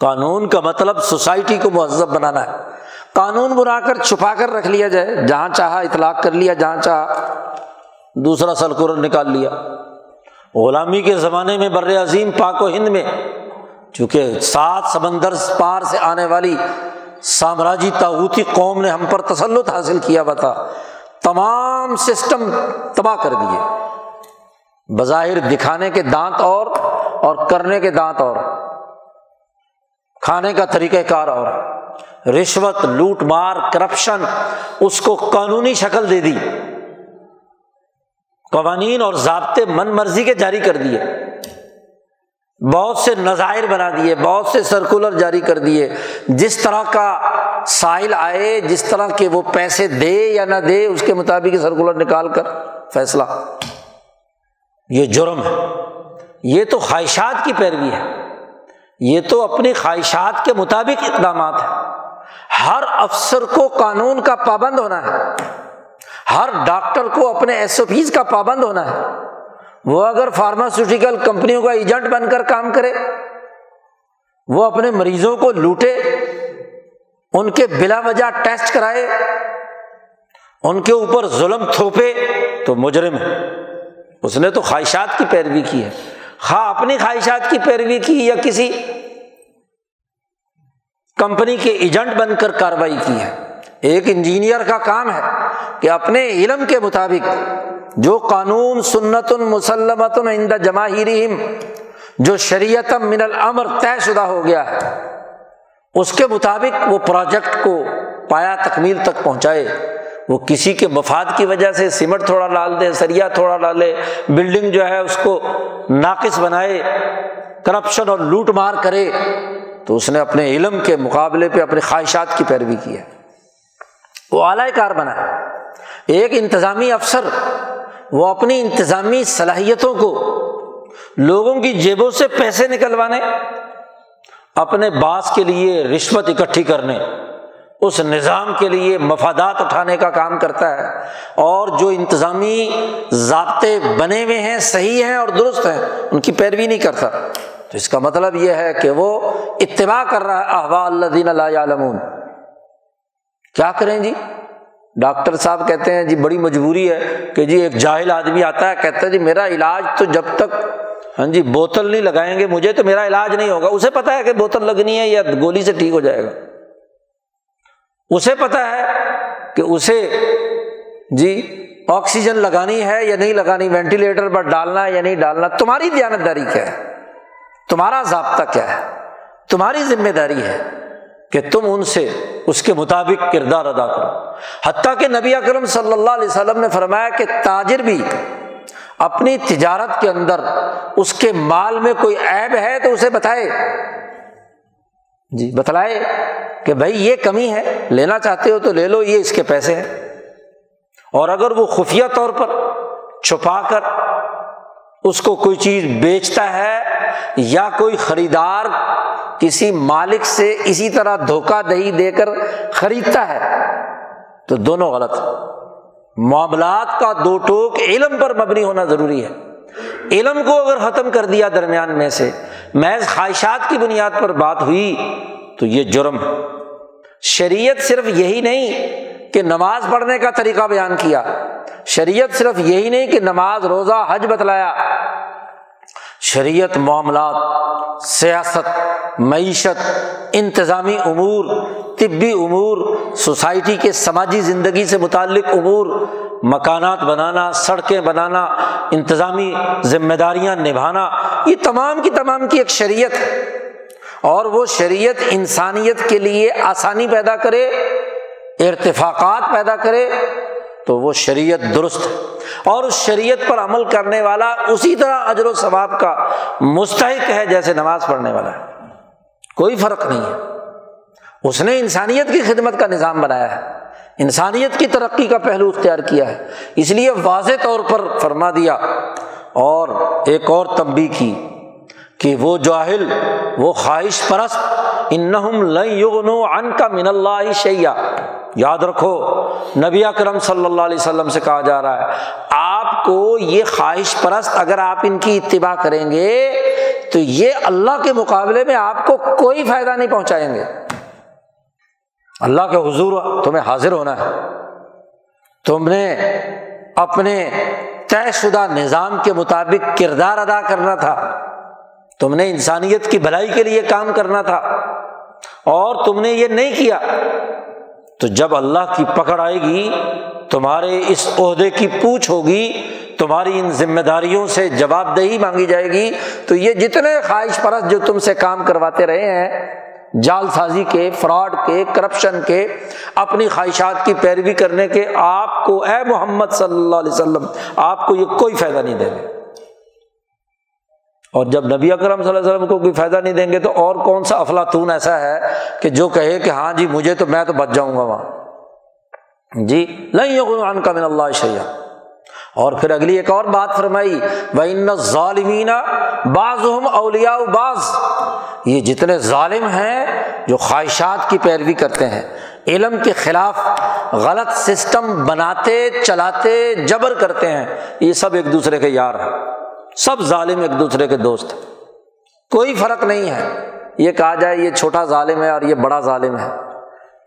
قانون کا مطلب سوسائٹی کو مہذب بنانا ہے۔ قانون بنا کر چھپا کر رکھ لیا جائے، جہاں چاہا اطلاق کر لیا، جہاں چاہا دوسرا سلکور نکال لیا۔ غلامی کے زمانے میں بر عظیم پاک و ہند میں، چونکہ سات سمندر پار سے آنے والی سامراجی تاوتی قوم نے ہم پر تسلط حاصل کیا ہوا تھا۔ تمام سسٹم تباہ کر دیے۔ بظاہر دکھانے کے دانت اور اور کرنے کے دانت اور۔ کھانے کا طریقہ کار اور رشوت، لوٹ مار، کرپشن، اس کو قانونی شکل دے دی۔ قوانین اور ضابطے من مرضی کے جاری کر دیے۔ بہت سے نظائر بنا دیے، بہت سے سرکولر جاری کر دیے۔ جس طرح کا سائل آئے، جس طرح کے وہ پیسے دے یا نہ دے، اس کے مطابق سرکولر نکال کر فیصلہ۔ یہ جرم ہے۔ یہ تو خواہشات کی پیروی ہے۔ یہ تو اپنی خواہشات کے مطابق اقدامات ہیں۔ ہر افسر کو قانون کا پابند ہونا ہے۔ ہر ڈاکٹر کو اپنے ایس او پیز کا پابند ہونا ہے۔ وہ اگر فارماسیوٹیکل کمپنیوں کا ایجنٹ بن کر کام کرے، وہ اپنے مریضوں کو لوٹے، ان کے بلا وجہ ٹیسٹ کرائے، ان کے اوپر ظلم تھوپے، تو مجرم ہے۔ اس نے تو خواہشات کی پیروی کی ہے۔ خواہ اپنی خواہشات کی پیروی کی یا کسی کمپنی کے ایجنٹ بن کر کاروائی کی ہے۔ ایک انجینئر کا کام ہے کہ اپنے علم کے مطابق جو قانون سنت مسلمت عند جماہیرہم، جو شریعت من الامر طے شدہ ہو گیا ہے، اس کے مطابق وہ پروجیکٹ کو پایا تکمیل تک پہنچائے۔ وہ کسی کے مفاد کی وجہ سے سیمنٹ تھوڑا ڈال دے، سریا تھوڑا ڈالے بلڈنگ جو ہے اس کو ناقص بنائے کرپشن اور لوٹ مار کرے، تو اس نے اپنے علم کے مقابلے پہ اپنی خواہشات کی پیروی کی ہے۔ وہ اعلی کار بنا ایک انتظامی افسر، وہ اپنی انتظامی صلاحیتوں کو لوگوں کی جیبوں سے پیسے نکلوانے، اپنے باس کے لیے رشوت اکٹھی کرنے۔ اس نظام کے لیے مفادات اٹھانے کا کام کرتا ہے اور جو انتظامی ضابطے بنے ہوئے ہیں، صحیح ہیں اور درست ہیں، ان کی پیروی نہیں کرتا۔ تو اس کا مطلب یہ ہے کہ وہ اتباع کر رہا ہے، احوا اللہ دین اللہ کیا کریں جی؟ ڈاکٹر صاحب کہتے ہیں جی بڑی مجبوری ہے کہ جی ایک جاہل آدمی آتا ہے، کہتا ہے جی میرا علاج تو جب تک ہاں جی بوتل نہیں لگائیں گے مجھے تو میرا علاج نہیں ہوگا۔ اسے پتا ہے کہ بوتل لگنی ہے یا گولی سے ٹھیک ہو جائے گا۔ اسے پتا ہے کہ اسے جی آکسیجن لگانی ہے یا نہیں لگانی، وینٹیلیٹر پر ڈالنا ہے یا نہیں ڈالنا، تمہاری دیانتداری کیا ہے؟ تمہارا ضابطہ کیا ہے؟ تمہاری ذمہ داری ہے کہ تم ان سے اس کے مطابق کردار ادا کرو۔ حتیٰ کہ نبی اکرم صلی اللہ علیہ وسلم نے فرمایا کہ تاجر بھی اپنی تجارت کے اندر اس کے مال میں کوئی عیب ہے تو اسے بتائے۔ جی بتلائے کہ بھائی یہ کمی ہے، لینا چاہتے ہو تو لے لو، یہ اس کے پیسے ہیں۔ اور اگر وہ خفیہ طور پر چھپا کر اس کو کوئی چیز بیچتا ہے یا کوئی خریدار کسی مالک سے اسی طرح دھوکہ دہی دے کر خریدتا ہے، تو دونوں غلط۔ معاملات کا دو ٹوک علم پر مبنی ہونا ضروری ہے۔ علم کو اگر ختم کر دیا درمیان میں سے، محض خواہشات کی بنیاد پر بات ہوئی، تو یہ جرم ہے۔ شریعت صرف یہی نہیں کہ نماز پڑھنے کا طریقہ بیان کیا، شریعت صرف یہی نہیں کہ نماز، روزہ، حج بتلایا۔ شریعت، معاملات، سیاست، معیشت، انتظامی امور، طبی امور، سوسائٹی کے سماجی زندگی سے متعلق امور، مکانات بنانا، سڑکیں بنانا، انتظامی ذمہ داریاں نبھانا، یہ تمام کی تمام کی ایک شریعت ہے۔ اور وہ شریعت انسانیت کے لیے آسانی پیدا کرے، ارتفاقات پیدا کرے تو وہ شریعت درست ہے۔ اور اس شریعت پر عمل کرنے والا اسی طرح اجر و ثواب کا مستحق ہے جیسے نماز پڑھنے والا ہے۔ کوئی فرق نہیں ہے۔ اس نے انسانیت کی خدمت کا نظام بنایا ہے۔ انسانیت کی ترقی کا پہلو اختیار کیا ہے۔ اس لیے واضح طور پر فرما دیا۔ اور ایک اور تنبی کی کہ وہ جاہل، وہ خواہش پرست ان کا من اللہ شیا یاد رکھو، نبی اکرم صلی اللہ علیہ وسلم سے کہا جا رہا ہے، آپ کو یہ خواہش پرست اگر آپ ان کی اتباع کریں گے، تو یہ اللہ کے مقابلے میں آپ کو کوئی فائدہ نہیں پہنچائیں گے۔ اللہ کے حضور تمہیں حاضر ہونا ہے۔ تم نے اپنے طے شدہ نظام کے مطابق کردار ادا کرنا تھا۔ تم نے انسانیت کی بھلائی کے لیے کام کرنا تھا۔ اور تم نے یہ نہیں کیا۔ تو جب اللہ کی پکڑ آئے گی، تمہارے اس عہدے کی پوچھ ہوگی، تمہاری ان ذمہ داریوں سے جواب دہی مانگی جائے گی، تو یہ جتنے خواہش پرست جو تم سے کام کرواتے رہے ہیں، جال سازی کے، فراڈ کے، کرپشن کے، اپنی خواہشات کی پیروی کرنے کے، آپ کو اے محمد صلی اللہ علیہ وسلم، آپ کو یہ کوئی فائدہ نہیں دیں گے اور جب نبی اکرم صلی اللہ علیہ وسلم کو کوئی فائدہ نہیں دیں گے تو اور کون سا افلاطون ایسا ہے کہ جو کہے کہ ہاں جی مجھے تو میں تو بچ جاؤں گا وہاں۔ جی نہیں کا من اللہ شیا اور پھر اگلی ایک اور بات فرمائی وہ ظالمین بعض اولیا بعض۔ یہ جتنے ظالم ہیں جو خواہشات کی پیروی کرتے ہیں، علم کے خلاف غلط سسٹم بناتے، چلاتے، جبر کرتے ہیں، یہ سب ایک دوسرے کے یار ہیں۔ سب ظالم ایک دوسرے کے دوست کوئی فرق نہیں ہے۔ یہ کہا جائے یہ چھوٹا ظالم ہے اور یہ بڑا ظالم ہے۔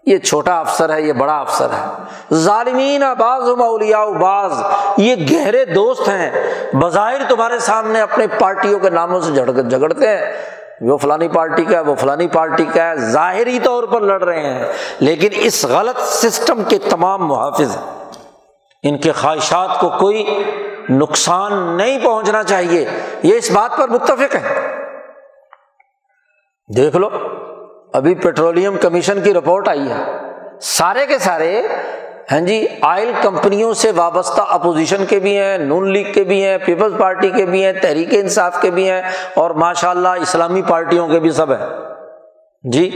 یہ چھوٹا افسر ہے، یہ بڑا افسر ہے۔ ظالمین بعض مولیا بعض، یہ گہرے دوست ہیں۔ بظاہر تمہارے سامنے اپنے پارٹیوں کے ناموں سے جھگڑتے ہیں۔ وہ فلانی پارٹی کا ہے، وہ فلانی پارٹی کا ہے۔ ظاہری طور پر لڑ رہے ہیں۔ لیکن اس غلط سسٹم کے تمام محافظ ان کے خواہشات کو کوئی نقصان نہیں پہنچنا چاہیے۔ یہ اس بات پر متفق ہے دیکھ لو، ابھی پیٹرولیم کمیشن کی رپورٹ آئی ہے۔ سارے کے سارے ہاں جی آئل کمپنیوں سے وابستہ اپوزیشن کے بھی ہیں، نون لیگ کے بھی ہیں، پیپلز پارٹی کے بھی ہیں، تحریک انصاف کے بھی ہیں، اور ماشاء اللہ اسلامی پارٹیوں کے بھی سب ہیں۔ جی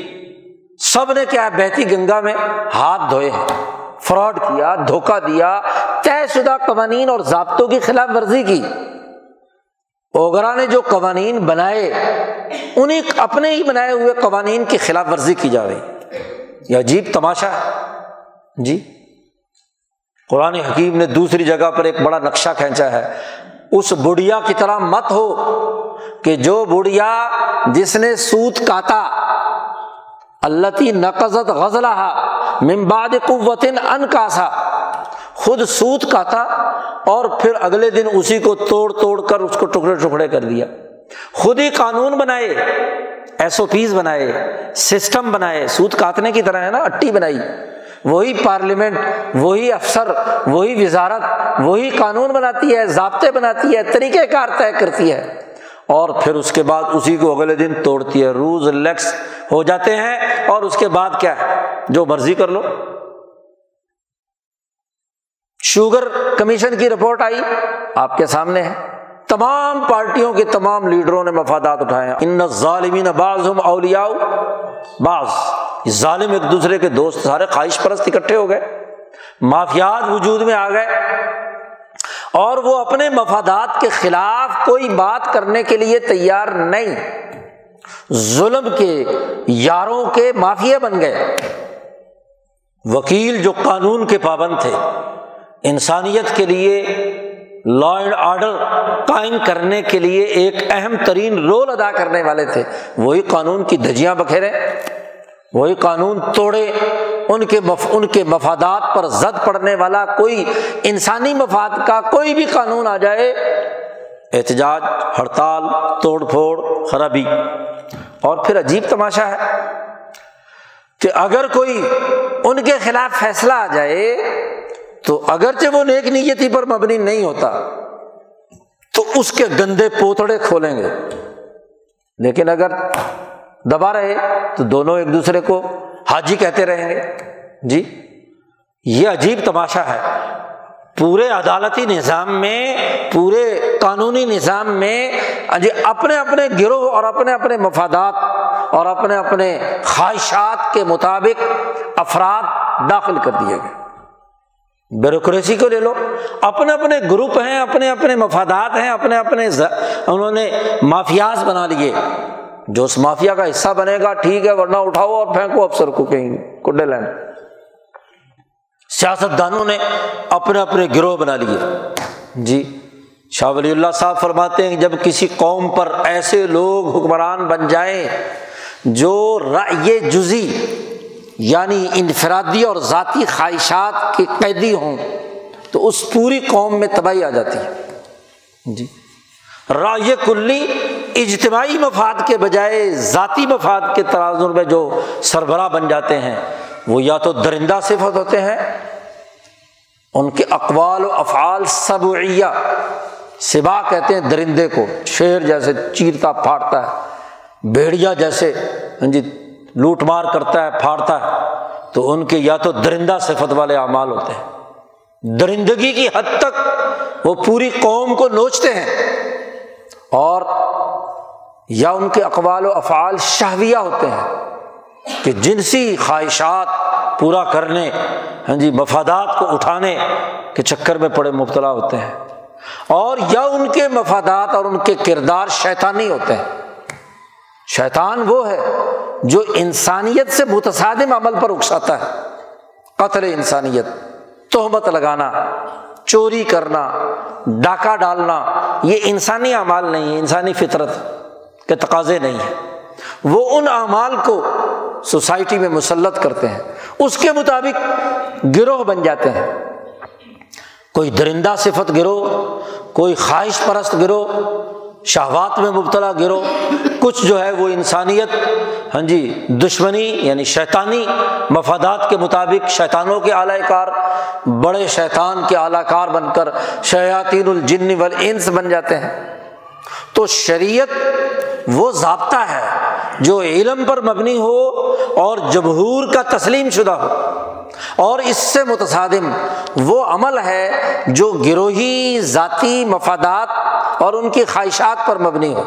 سب نے کیا بہتی گنگا میں ہاتھ دھوئے ہیں۔ فراڈ کیا، دھوکہ دیا، طے شدہ قوانین اور ضابطوں کی خلاف ورزی کی۔ اوگرا نے جو قوانین بنائے، انہیں اپنے ہی بنائے ہوئے قوانین کی خلاف ورزی کی جا رہی یہ عجیب تماشا ہے۔ جی؟ قرآن حکیم نے دوسری جگہ پر ایک بڑا نقشہ کھینچا ہے۔ اس بڑھیا کی طرح مت ہو کہ جو بڑھیا جس نے سوت کاتا اللہ نقزت غزلہ ممباد قوت ان کاسا خود سوت کاتا اور پھر اگلے دن اسی کو توڑ توڑ کر اس کو ٹکڑے ٹکڑے کر دیا۔ خود ہی قانون بنائے ایس او پیز بنائے سسٹم بنائے، سوت کاٹنے کی طرح ہے نا، اٹی بنائی۔ وہی پارلیمنٹ وہی افسر، وہی وزارت، وہی قانون بناتی ہے، ضابطے بناتی ہے، طریقہ کار طے کرتی ہے۔ اور پھر اس کے بعد اسی کو اگلے دن توڑتی ہے۔ روز لیکس ہو جاتے ہیں اور اس کے بعد کیا ہے؟ جو مرضی کر لو۔ شوگر کمیشن کی رپورٹ آئی، آپ کے سامنے ہے۔ تمام پارٹیوں کے تمام لیڈروں نے مفادات اٹھائے ان ظالمین بعض ہم اولیا بعض ظالم ایک دوسرے کے دوست سارے خواہش پرست اکٹھے ہو گئے۔ مافیات وجود میں آ گئے۔ اور وہ اپنے مفادات کے خلاف کوئی بات کرنے کے لیے تیار نہیں۔ ظلم کے یاروں کے مافیا بن گئے۔ وکیل جو قانون کے پابند تھے۔ انسانیت کے لیے لا اینڈ آرڈر قائم کرنے کے لیے ایک اہم ترین رول ادا کرنے والے تھے۔ وہی قانون کی دھجیاں بکھیرے۔ وہی قانون توڑے۔ ان کے مف، ان کے مفادات پر زد پڑنے والا کوئی انسانی مفاد کا کوئی بھی قانون آ جائے، احتجاج، ہڑتال، توڑ پھوڑ، خرابی۔ اور پھر عجیب تماشا ہے کہ اگر کوئی ان کے خلاف فیصلہ آ جائے، تو اگرچہ وہ نیک نیتی پر مبنی نہیں ہوتا، تو اس کے گندے پوتڑے کھولیں گے۔ لیکن اگر دبا رہے، تو دونوں ایک دوسرے کو حاجی کہتے رہیں گے۔ جی یہ عجیب تماشا ہے۔ پورے عدالتی نظام میں، پورے قانونی نظام میں جی اپنے اپنے گروہ اور اپنے اپنے مفادات اور اپنے اپنے خواہشات کے مطابق افراد داخل کر دیے گئے۔ بیوروکریسی کو لے لو۔ اپنے اپنے گروپ ہیں، اپنے اپنے مفادات ہیں، اپنے اپنے انہوں نے مافیاز بنا لیے۔ جو اس مافیا کا حصہ بنے گا، ٹھیک ہے، ورنہ اٹھاؤ اور پھینکو افسر کو کہیں کڈے لین۔ سیاست دانوں نے اپنے اپنے گروہ بنا لیے۔ جی شاہ ولی اللہ صاحب فرماتے ہیں، جب کسی قوم پر ایسے لوگ حکمران بن جائیں جو رائے جزی یعنی انفرادی اور ذاتی خواہشات کے قیدی ہوں، تو اس پوری قوم میں تباہی آ جاتی ہے۔ جی۔ رائے کلی اجتماعی مفاد کے بجائے ذاتی مفاد کے ترازن میں جو سربراہ بن جاتے ہیں، وہ یا تو درندہ صفت ہوتے ہیں، ان کے اقوال و افعال سبعیہ سبا کہتے ہیں درندے کو، شیر جیسے چیرتا پھاڑتا ہے، بھیڑیا جیسے ہاں جی لوٹ مار کرتا ہے، پھاڑتا ہے، تو ان کے یا تو درندہ صفت والے اعمال ہوتے ہیں۔ درندگی کی حد تک وہ پوری قوم کو نوچتے ہیں۔ اور یا ان کے اقوال و افعال شہویہ ہوتے ہیں کہ جنسی خواہشات پورا کرنے ہاں جی مفادات کو اٹھانے کے چکر میں پڑے مبتلا ہوتے ہیں۔ اور یا ان کے مفادات اور ان کے کردار شیطانی ہوتے ہیں۔ شیطان وہ ہے جو انسانیت سے متصادم عمل پر اکساتا ہے۔ قتل انسانیت، تہمت لگانا چوری کرنا، ڈاکہ ڈالنا، یہ انسانی اعمال نہیں ہے، انسانی فطرت کے تقاضے نہیں ہے وہ ان اعمال کو سوسائٹی میں مسلط کرتے ہیں۔ اس کے مطابق گروہ بن جاتے ہیں۔ کوئی درندہ صفت گروہ، کوئی خواہش پرست گروہ، شہوات میں مبتلا گروہ، کچھ جو ہے وہ انسانیت ہاں جی دشمنی یعنی شیطانی مفادات کے مطابق شیطانوں کے اعلی کار، بڑے شیطان کے اعلی کار بن کر شیاطین الجن والانس بن جاتے ہیں۔ تو شریعت وہ ضابطہ ہے جو علم پر مبنی ہو اور جمہور کا تسلیم شدہ ہو۔ اور اس سے متصادم وہ عمل ہے جو گروہی ذاتی مفادات اور ان کی خواہشات پر مبنی ہو۔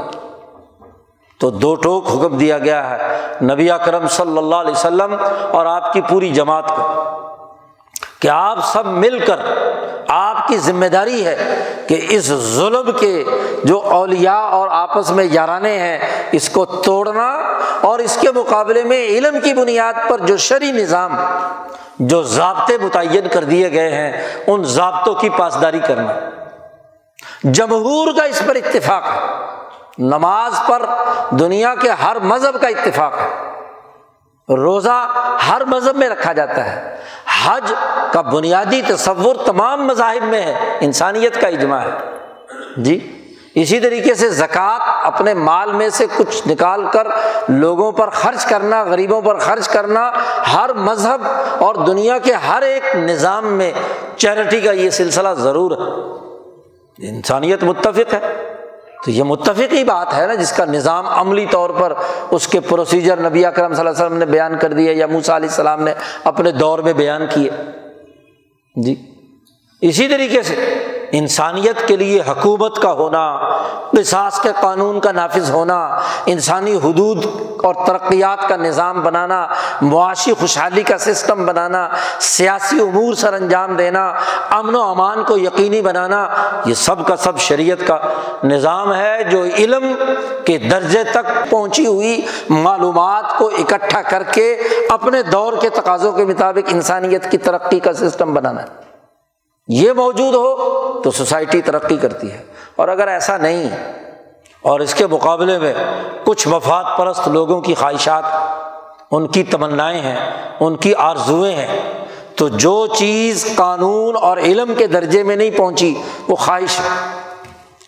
تو دو ٹوک حکم دیا گیا ہے۔ نبی اکرم صلی اللہ علیہ وسلم اور آپ کی پوری جماعت کو کہ آپ سب مل کر آپ کی ذمہ داری ہے کہ اس ظلم کے جو اولیا اور آپس میں یارانے ہیں، اس کو توڑنا اور اس کے مقابلے میں علم کی بنیاد پر جو شرعی نظام، جو ضابطے متعین کر دیے گئے ہیں، ان ضابطوں کی پاسداری کرنا۔ جمہور کا اس پر اتفاق ہے۔ نماز پر دنیا کے ہر مذہب کا اتفاق ہے۔ روزہ ہر مذہب میں رکھا جاتا ہے۔ حج کا بنیادی تصور تمام مذاہب میں ہے۔ انسانیت کا اجماع ہے۔ جی اسی طریقے سے زکوٰۃ اپنے مال میں سے کچھ نکال کر لوگوں پر خرچ کرنا، غریبوں پر خرچ کرنا ہر مذہب اور دنیا کے ہر ایک نظام میں چیریٹی کا یہ سلسلہ ضرور ہے۔ انسانیت متفق ہے۔ تو یہ متفقی بات ہے نا، جس کا نظام عملی طور پر اس کے پروسیجر نبی اکرم صلی اللہ علیہ وسلم نے بیان کر دیے یا موسا علیہ السلام نے اپنے دور میں بیان کیے۔ جی اسی طریقے سے انسانیت کے لیے حکومت کا ہونا، قصاص کے قانون کا نافذ ہونا، انسانی حدود اور ترقیات کا نظام بنانا، معاشی خوشحالی کا سسٹم بنانا، سیاسی امور سر انجام دینا، امن و امان کو یقینی بنانا، یہ سب کا سب شریعت کا نظام ہے جو علم کے درجے تک پہنچی ہوئی معلومات کو اکٹھا کر کے اپنے دور کے تقاضوں کے مطابق انسانیت کی ترقی کا سسٹم بنانا ہے۔ یہ موجود ہو تو سوسائٹی ترقی کرتی ہے۔ اور اگر ایسا نہیں، اور اس کے مقابلے میں کچھ مفاد پرست لوگوں کی خواہشات، ان کی تمنائیں ہیں، ان کی آرزوئیں ہیں، تو جو چیز قانون اور علم کے درجے میں نہیں پہنچی، وہ خواہش ہے۔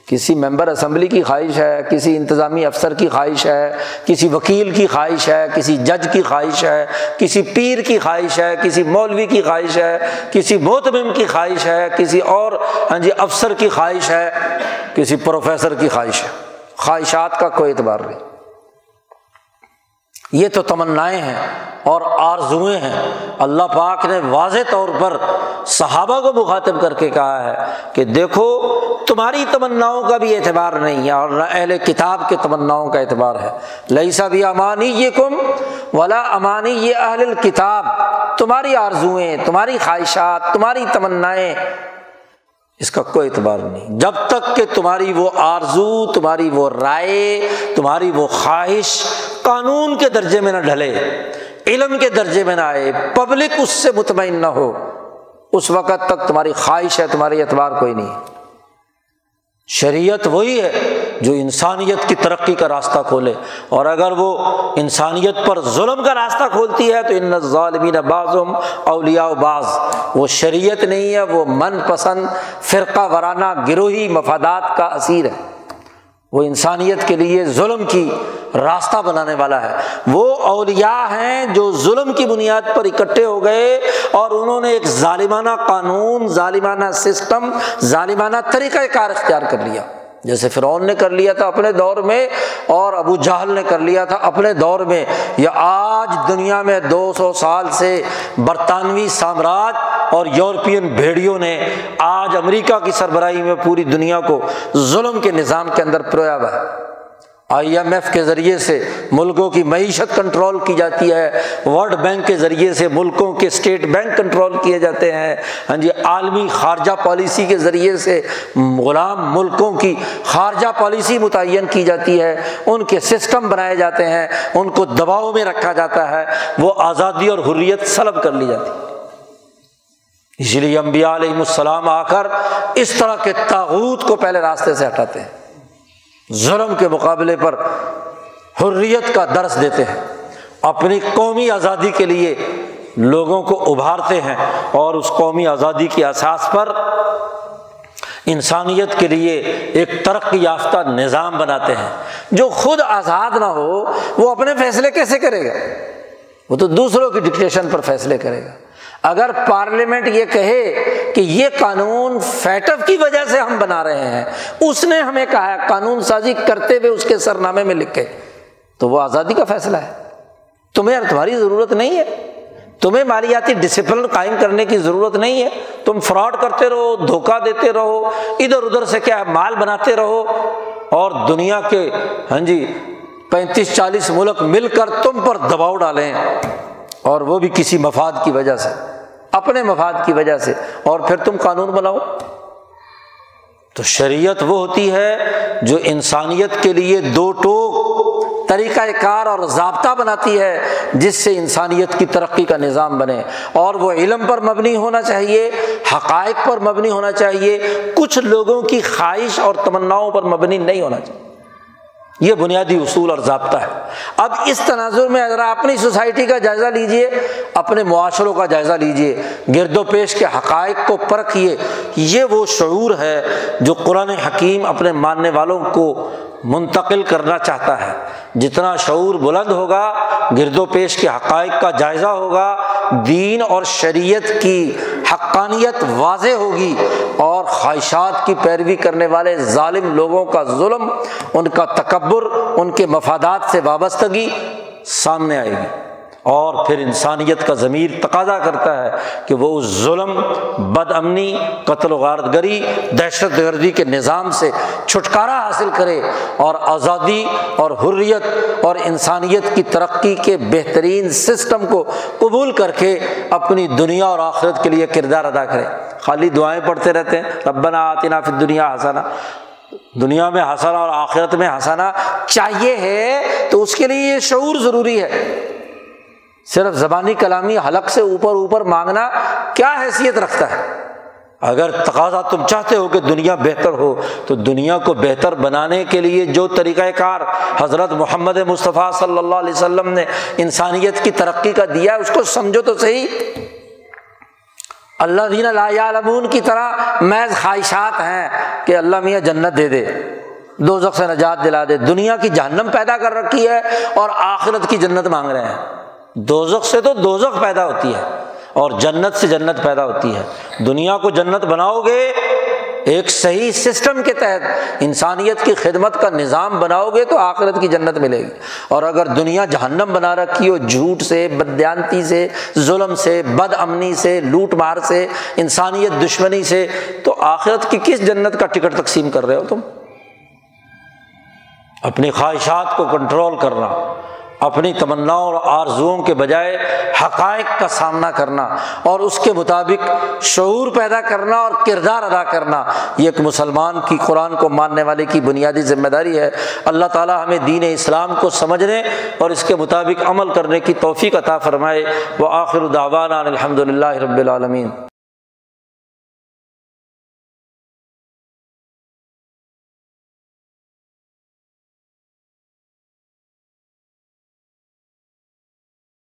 کسی ممبر اسمبلی کی خواہش ہے، کسی انتظامی افسر کی خواہش ہے، کسی وکیل کی خواہش ہے، کسی جج کی خواہش ہے، کسی پیر کی خواہش ہے، کسی مولوی کی خواہش ہے، کسی محتمم کی خواہش ہے، کسی اور ہاں جی افسر کی خواہش ہے، کسی پروفیسر کی خواہش ہے۔ خواہشات کا کوئی اعتبار نہیں۔ یہ تو تمنائیں ہیں اور آرزوئیں ہیں۔ اللہ پاک نے واضح طور پر صحابہ کو مخاطب کر کے کہا ہے کہ دیکھو تمہاری تمناؤں کا بھی اعتبار نہیں ہے اور نہ اہل کتاب کے تمناؤں کا اعتبار ہے۔ لئی سا بھی امانی یہ کم ولا امانی یہ اہل کتاب تمہاری آرزوئیں، تمہاری خواہشات، تمہاری تمنائیں، اس کا کوئی اعتبار نہیں۔ جب تک کہ تمہاری وہ آرزو، تمہاری وہ رائے، تمہاری وہ خواہش قانون کے درجے میں نہ ڈھلے، علم کے درجے میں نہ آئے، پبلک اس سے مطمئن نہ ہو، اس وقت تک تمہاری خواہش ہے تمہاری اعتبار کوئی نہیں۔ شریعت وہی ہے جو انسانیت کی ترقی کا راستہ کھولے۔ اور اگر وہ انسانیت پر ظلم کا راستہ کھولتی ہے تو ان ظالمین بعضم اولیاء بعض۔ وہ شریعت نہیں ہے، وہ من پسند، فرقہ وارانہ گروہی مفادات کا اسیر ہے۔ وہ انسانیت کے لیے ظلم کی راستہ بنانے والا ہے۔ وہ اولیاء ہیں جو ظلم کی بنیاد پر اکٹھے ہو گئے اور انہوں نے ایک ظالمانہ قانون، ظالمانہ سسٹم، ظالمانہ طریقۂ کار اختیار کر لیا۔ جیسے فرعون نے کر لیا تھا اپنے دور میں اور ابو جہل نے کر لیا تھا اپنے دور میں، یا آج دنیا میں دو سو سال سے برطانوی سامراج اور یورپین بھیڑیوں نے آج امریکہ کی سربراہی میں پوری دنیا کو ظلم کے نظام کے اندر پرویا ہوا ہے۔ آئی ایم ایف کے ذریعے سے ملکوں کی معیشت کنٹرول کی جاتی ہے، ورلڈ بینک کے ذریعے سے ملکوں کے اسٹیٹ بینک کنٹرول کیے جاتے ہیں۔ ہاں جی عالمی خارجہ پالیسی کے ذریعے سے غلام ملکوں کی خارجہ پالیسی متعین کی جاتی ہے۔ ان کے سسٹم بنائے جاتے ہیں، ان کو دباؤ میں رکھا جاتا ہے۔ وہ آزادی اور حریت سلب کر لی جاتی ہے اس لیے امبیا علیہ السلام آ کر اس طرح کے تاوت کو پہلے راستے سے ہٹاتے ہیں۔ ظلم کے مقابلے پر حریت کا درس دیتے ہیں۔ اپنی قومی آزادی کے لیے لوگوں کو ابھارتے ہیں اور اس قومی آزادی کی احساس پر انسانیت کے لیے ایک ترقی یافتہ نظام بناتے ہیں۔ جو خود آزاد نہ ہو، وہ اپنے فیصلے کیسے کرے گا؟ وہ تو دوسروں کی ڈکٹیشن پر فیصلے کرے گا۔ اگر پارلیمنٹ یہ کہے کہ یہ قانون فیٹف کی وجہ سے ہم بنا رہے ہیں، اس نے ہمیں کہا ہے، قانون سازی کرتے ہوئے اس کے سرنامے میں لکھے۔ تو وہ آزادی کا فیصلہ ہے۔ تمہیں تمہاری ضرورت نہیں ہے۔ تمہیں مالیاتی ڈسپلن قائم کرنے کی ضرورت نہیں ہے۔ تم فراڈ کرتے رہو، دھوکہ دیتے رہو، ادھر ادھر سے کیا مال بناتے رہو۔ اور دنیا کے ہاں جی پینتیس چالیس ملک مل کر تم پر دباؤ ڈالیں۔ اور وہ بھی کسی مفاد کی وجہ سے۔ اپنے مفاد کی وجہ سے۔ اور پھر تم قانون بناؤ۔ تو شریعت وہ ہوتی ہے جو انسانیت کے لیے دو ٹوک طریقۂ کار اور ضابطہ بناتی ہے جس سے انسانیت کی ترقی کا نظام بنے۔ اور وہ علم پر مبنی ہونا چاہیے حقائق پر مبنی ہونا چاہیے۔ کچھ لوگوں کی خواہش اور تمناؤں پر مبنی نہیں ہونا چاہیے۔ یہ بنیادی اصول اور ضابطہ ہے۔ اب اس تناظر میں اگر اپنی سوسائٹی کا جائزہ لیجیے اپنے معاشروں کا جائزہ لیجیے گرد و پیش کے حقائق کو پرکھیے یہ وہ شعور ہے جو قرآن حکیم اپنے ماننے والوں کو منتقل کرنا چاہتا ہے۔ جتنا شعور بلند ہوگا، گرد و پیش کے حقائق کا جائزہ ہوگا، دین اور شریعت کی حقانیت واضح ہوگی اور خواہشات کی پیروی کرنے والے ظالم لوگوں کا ظلم، ان کا تکبر، ان کے مفادات سے وابستگی سامنے آئے گی۔ اور پھر انسانیت کا ضمیر تقاضا کرتا ہے کہ وہ اس ظلم بد امنی قتل و غارت گری دہشت گردی کے نظام سے چھٹکارا حاصل کرے اور آزادی اور حریت اور انسانیت کی ترقی کے بہترین سسٹم کو قبول کر کے اپنی دنیا اور آخرت کے لیے کردار ادا کرے۔ خالی دعائیں پڑھتے رہتے ہیں، ربنا آتنا فی دنیا ہنسانا دنیا میں ہنسانا اور آخرت میں ہنسانا چاہیے ہے تو اس کے لیے یہ شعور ضروری ہے۔ صرف زبانی کلامی حلق سے اوپر اوپر مانگنا کیا حیثیت رکھتا ہے؟ اگر تقاضا تم چاہتے ہو کہ دنیا بہتر ہو، تو دنیا کو بہتر بنانے کے لیے جو طریقۂ کار حضرت محمد مصطفیٰ صلی اللہ علیہ وسلم نے انسانیت کی ترقی کا دیا اس کو سمجھو تو صحیح۔ اللہ دین اللہ کی طرح محض خواہشات ہیں کہ اللہ میاں جنت دے دے دو سے نجات دلا دے۔ دنیا کی جہنم پیدا کر رکھی ہے اور آخرت کی جنت مانگ رہے ہیں۔ دوزخ سے تو دوزخ پیدا ہوتی ہے اور جنت سے جنت پیدا ہوتی ہے۔ دنیا کو جنت بناؤ گے ایک صحیح سسٹم کے تحت، انسانیت کی خدمت کا نظام بناؤ گے تو آخرت کی جنت ملے گی۔ اور اگر دنیا جہنم بنا رکھی ہو، جھوٹ سے بدیانتی سے، ظلم سے، بد امنی سے، لوٹ مار سے، انسانیت دشمنی سے، تو آخرت کی کس جنت کا ٹکٹ تقسیم کر رہے ہو تم؟ اپنی خواہشات کو کنٹرول کرنا۔ اپنی تمناؤں اور آرزوؤں کے بجائے حقائق کا سامنا کرنا اور اس کے مطابق شعور پیدا کرنا اور کردار ادا کرنا یہ ایک مسلمان کی قرآن کو ماننے والے کی بنیادی ذمہ داری ہے۔ اللہ تعالیٰ ہمیں دین اسلام کو سمجھنے اور اس کے مطابق عمل کرنے کی توفیق عطا فرمائے۔ وہ آخر الدعوان الحمد للہ رب العالمین۔